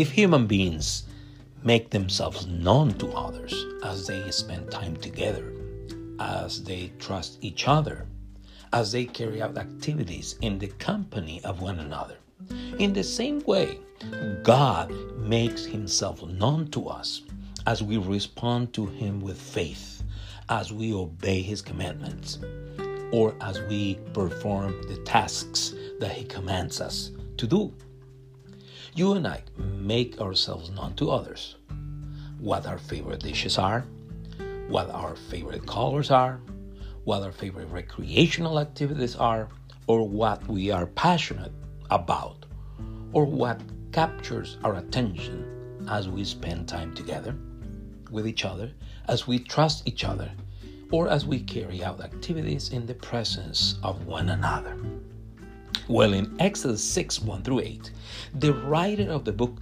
If human beings make themselves known to others as they spend time together, as they trust each other, as they carry out activities in the company of one another. In the same way, God makes himself known to us as we respond to him with faith, as we obey his commandments, or as we perform the tasks that he commands us to do. You and I make ourselves known to others. What our favorite dishes are, what our favorite colors are, what our favorite recreational activities are, or what we are passionate about, or what captures our attention as we spend time together with each other, as we trust each other, or as we carry out activities in the presence of one another. Well, in Exodus 6 1 through 8, the writer of the book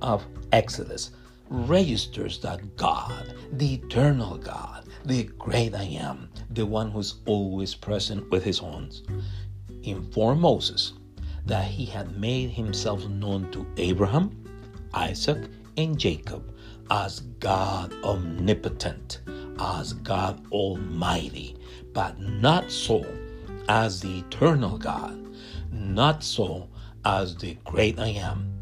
of Exodus registers that God, the eternal God, the great I am, the one who's always present with his own, informed Moses that he had made himself known to Abraham, Isaac, and Jacob as God omnipotent, as God Almighty, but not so as the eternal God, not so as the great I am,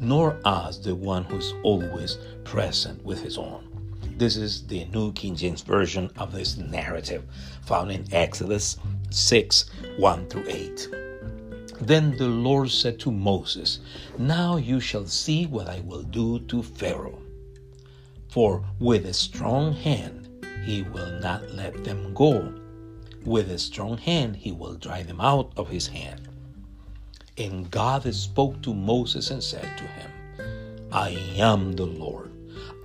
nor as the one who's always present with his own. This is the New King James Version of this narrative found in Exodus 6 1 through 8. Then the Lord said to Moses, Now you shall see what I will do to Pharaoh. For with a strong hand he will not let them go. With a strong hand he will drive them out of his hand. And God spoke to Moses and said to him, I am the Lord.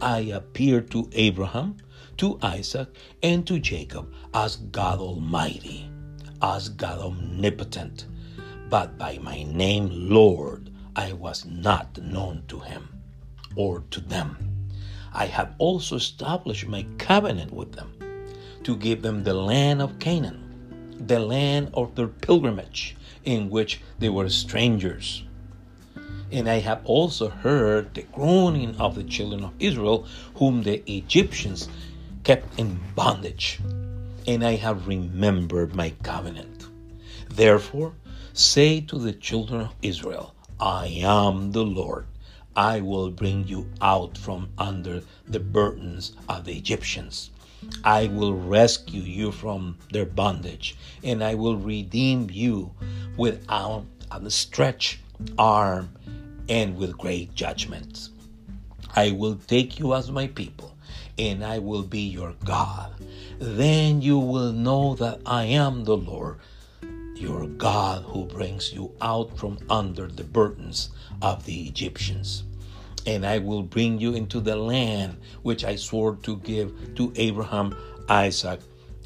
I appeared to Abraham, to Isaac, and to Jacob as God Almighty, as God Omnipotent. But by my name, Lord, I was not known to him or to them. I have also established my covenant with them to give them the land of Canaan, the land of their pilgrimage, in which they were strangers and I have also heard the groaning of the children of Israel, whom the Egyptians kept in bondage. And I have remembered my covenant. Therefore, say to the children of Israel, I am the Lord. I will bring you out from under the burdens of the Egyptians. I will rescue you from their bondage, and I will redeem you with an outstretched arm and with great judgment. I will take you as my people, and I will be your God. Then you will know that I am the Lord, your God, who brings you out from under the burdens of the Egyptians. And I will bring you into the land which I swore to give to Abraham, Isaac,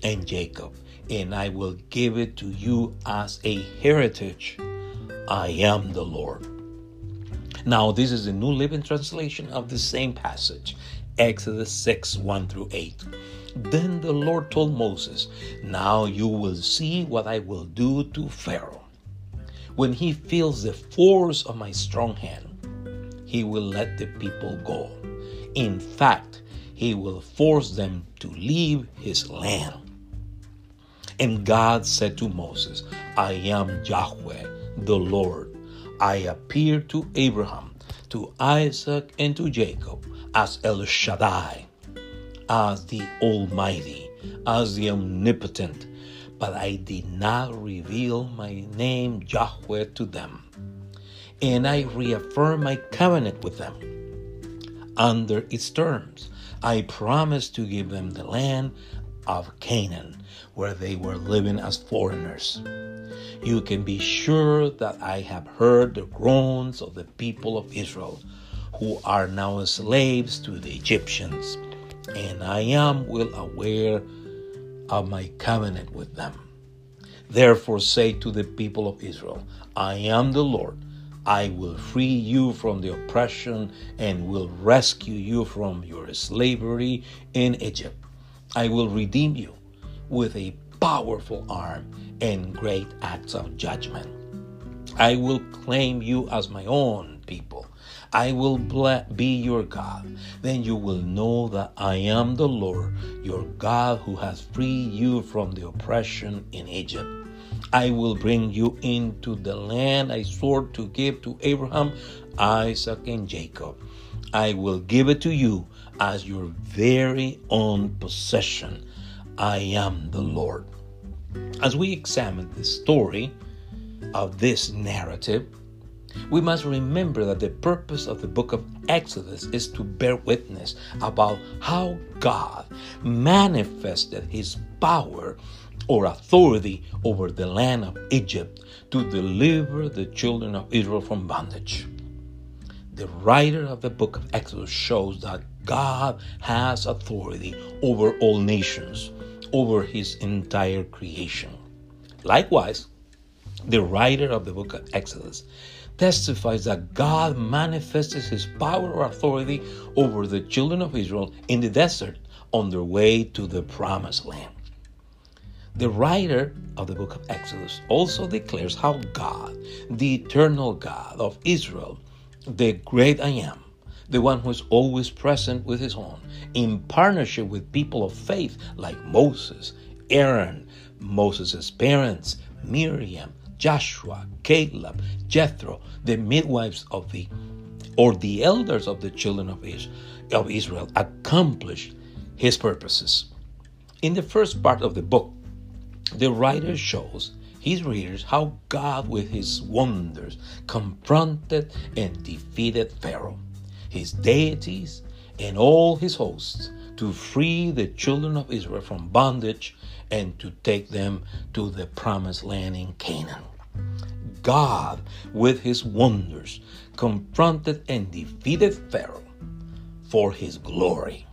and Jacob, and I will give it to you as a heritage. I am the Lord. Now, this is the New Living Translation of the same passage, Exodus 6 1 through 8. Then the Lord told Moses, Now you will see what I will do to Pharaoh. When he feels the force of my strong hand, he will let the people go. In fact, he will force them to leave his land. And God said to Moses, I am Yahweh, the Lord I appeared to Abraham, to Isaac, and to Jacob as El Shaddai, as the Almighty, as the Omnipotent, but I did not reveal my name Yahweh to them. And I reaffirm my covenant with them. Under its terms, I promised to give them the land of Canaan, where they were living as foreigners. You can be sure that I have heard the groans of the people of Israel, who are now slaves to the Egyptians, and I am well aware of my covenant with them. Therefore, say to the people of Israel, I am the Lord. I will free you from the oppression and will rescue you from your slavery in Egypt. I will redeem you with a powerful arm and great acts of judgment. I will claim you as my own people. I will be your God. Then you will know that I am the Lord, your God, who has freed you from the oppression in Egypt. I will bring you into the land I swore to give to Abraham, Isaac, and Jacob. I will give it to you as your very own possession. I am the Lord. As we examine the story of this narrative, we must remember that the purpose of the book of Exodus is to bear witness about how God manifested his power or authority over the land of Egypt to deliver the children of Israel from bondage. The writer of the book of Exodus shows that God has authority over all nations, over his entire creation. Likewise, the writer of the book of Exodus testifies that God manifested his power or authority over the children of Israel in the desert on their way to the promised land. The writer of the book of Exodus also declares how God, the eternal God of Israel, the great I am, the one who is always present with his own, in partnership with people of faith like Moses, Aaron, Moses' parents, Miriam, Joshua, Caleb, Jethro, the midwives of the or the elders of the children of Israel, accomplished his purposes. In the first part of the book, the writer shows his readers how God, with his wonders, confronted and defeated Pharaoh, his deities, and all his hosts to free the children of Israel from bondage and to take them to the promised land in Canaan. God, with his wonders, confronted and defeated Pharaoh for his glory.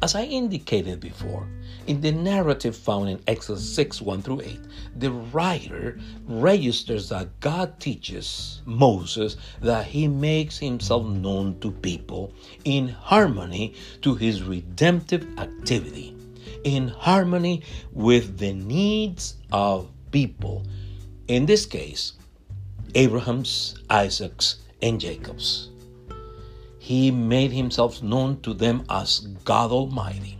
As I indicated before, in the narrative found in Exodus 6 1 through 8, the writer registers that God teaches Moses that he makes himself known to people in harmony to his redemptive activity, in harmony with the needs of people in this case, Abraham's, Isaac's, and Jacob's. He made himself known to them as God Almighty,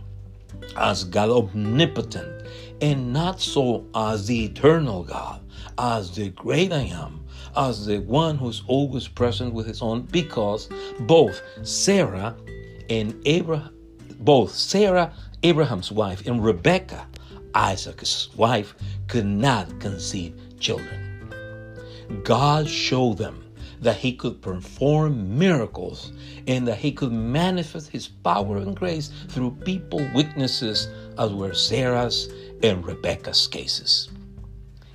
as God Omnipotent, and not so as the eternal God, as the great I am, as the one who's always present with his own, because both Sarah and Abraham, both Sarah, Abraham's wife, and Rebecca, Isaac's wife, could not conceive children. God showed them that He could perform miracles and that He could manifest His power and grace through people witnesses, as were Sarah's and Rebecca's cases.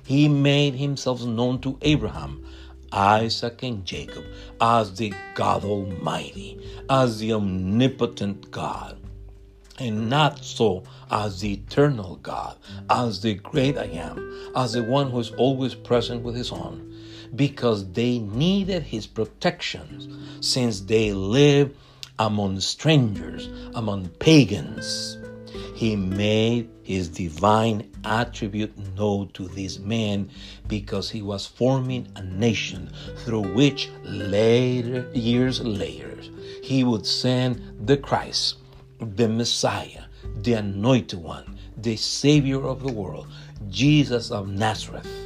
He made Himself known to Abraham, Isaac, and Jacob as the God Almighty, as the omnipotent God and not so as the eternal God, as the great I am, as the one who is always present with his own, because they needed his protection since they lived among strangers, among pagans. He made his divine attribute known to these men because he was forming a nation through which later years later he would send the Christ the Messiah, the Anointed One, the Savior of the world, Jesus of Nazareth.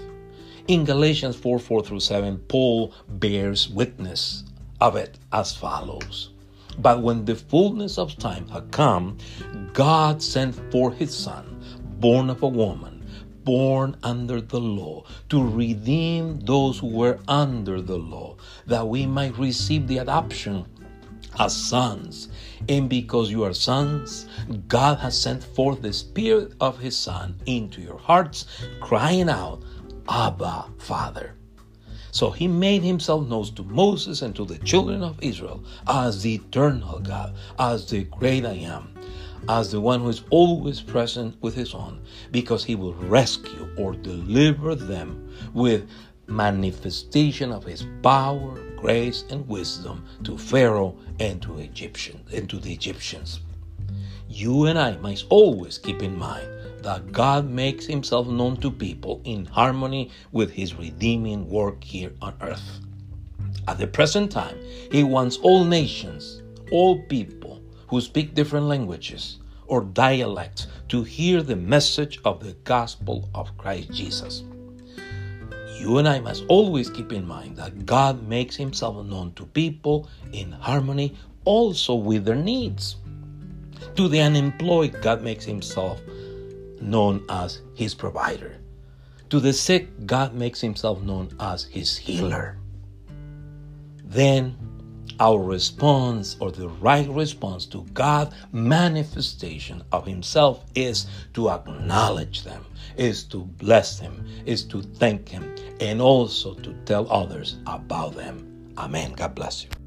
In Galatians 4 4 through 7, Paul bears witness of it as follows. But when the fullness of time had come, God sent forth his Son, born of a woman, born under the law, to redeem those who were under the law, that we might receive the adoption as sons. And because you are sons, God has sent forth the Spirit of His Son into your hearts, crying out, Abba, Father. So he made himself known to Moses and to the children of Israel as the eternal God, as the great I am, as the one who is always present with his own, because he will rescue or deliver them with manifestation of his power, grace, and wisdom to Pharaoh and to Egyptian and to the Egyptians. You and I must always keep in mind that God makes himself known to people in harmony with his redeeming work here on earth. At the present time, He wants all nations, all people who speak different languages or dialects to hear the message of the gospel of Christ Jesus. You and I must always keep in mind that God makes Himself known to people in harmony also with their needs. To the unemployed, God makes Himself known as His provider. To the sick, God makes Himself known as His healer. Then our response or the right response to God's manifestation of Himself is to acknowledge them, is to bless Him, is to thank Him, and also to tell others about them. Amen. God bless you.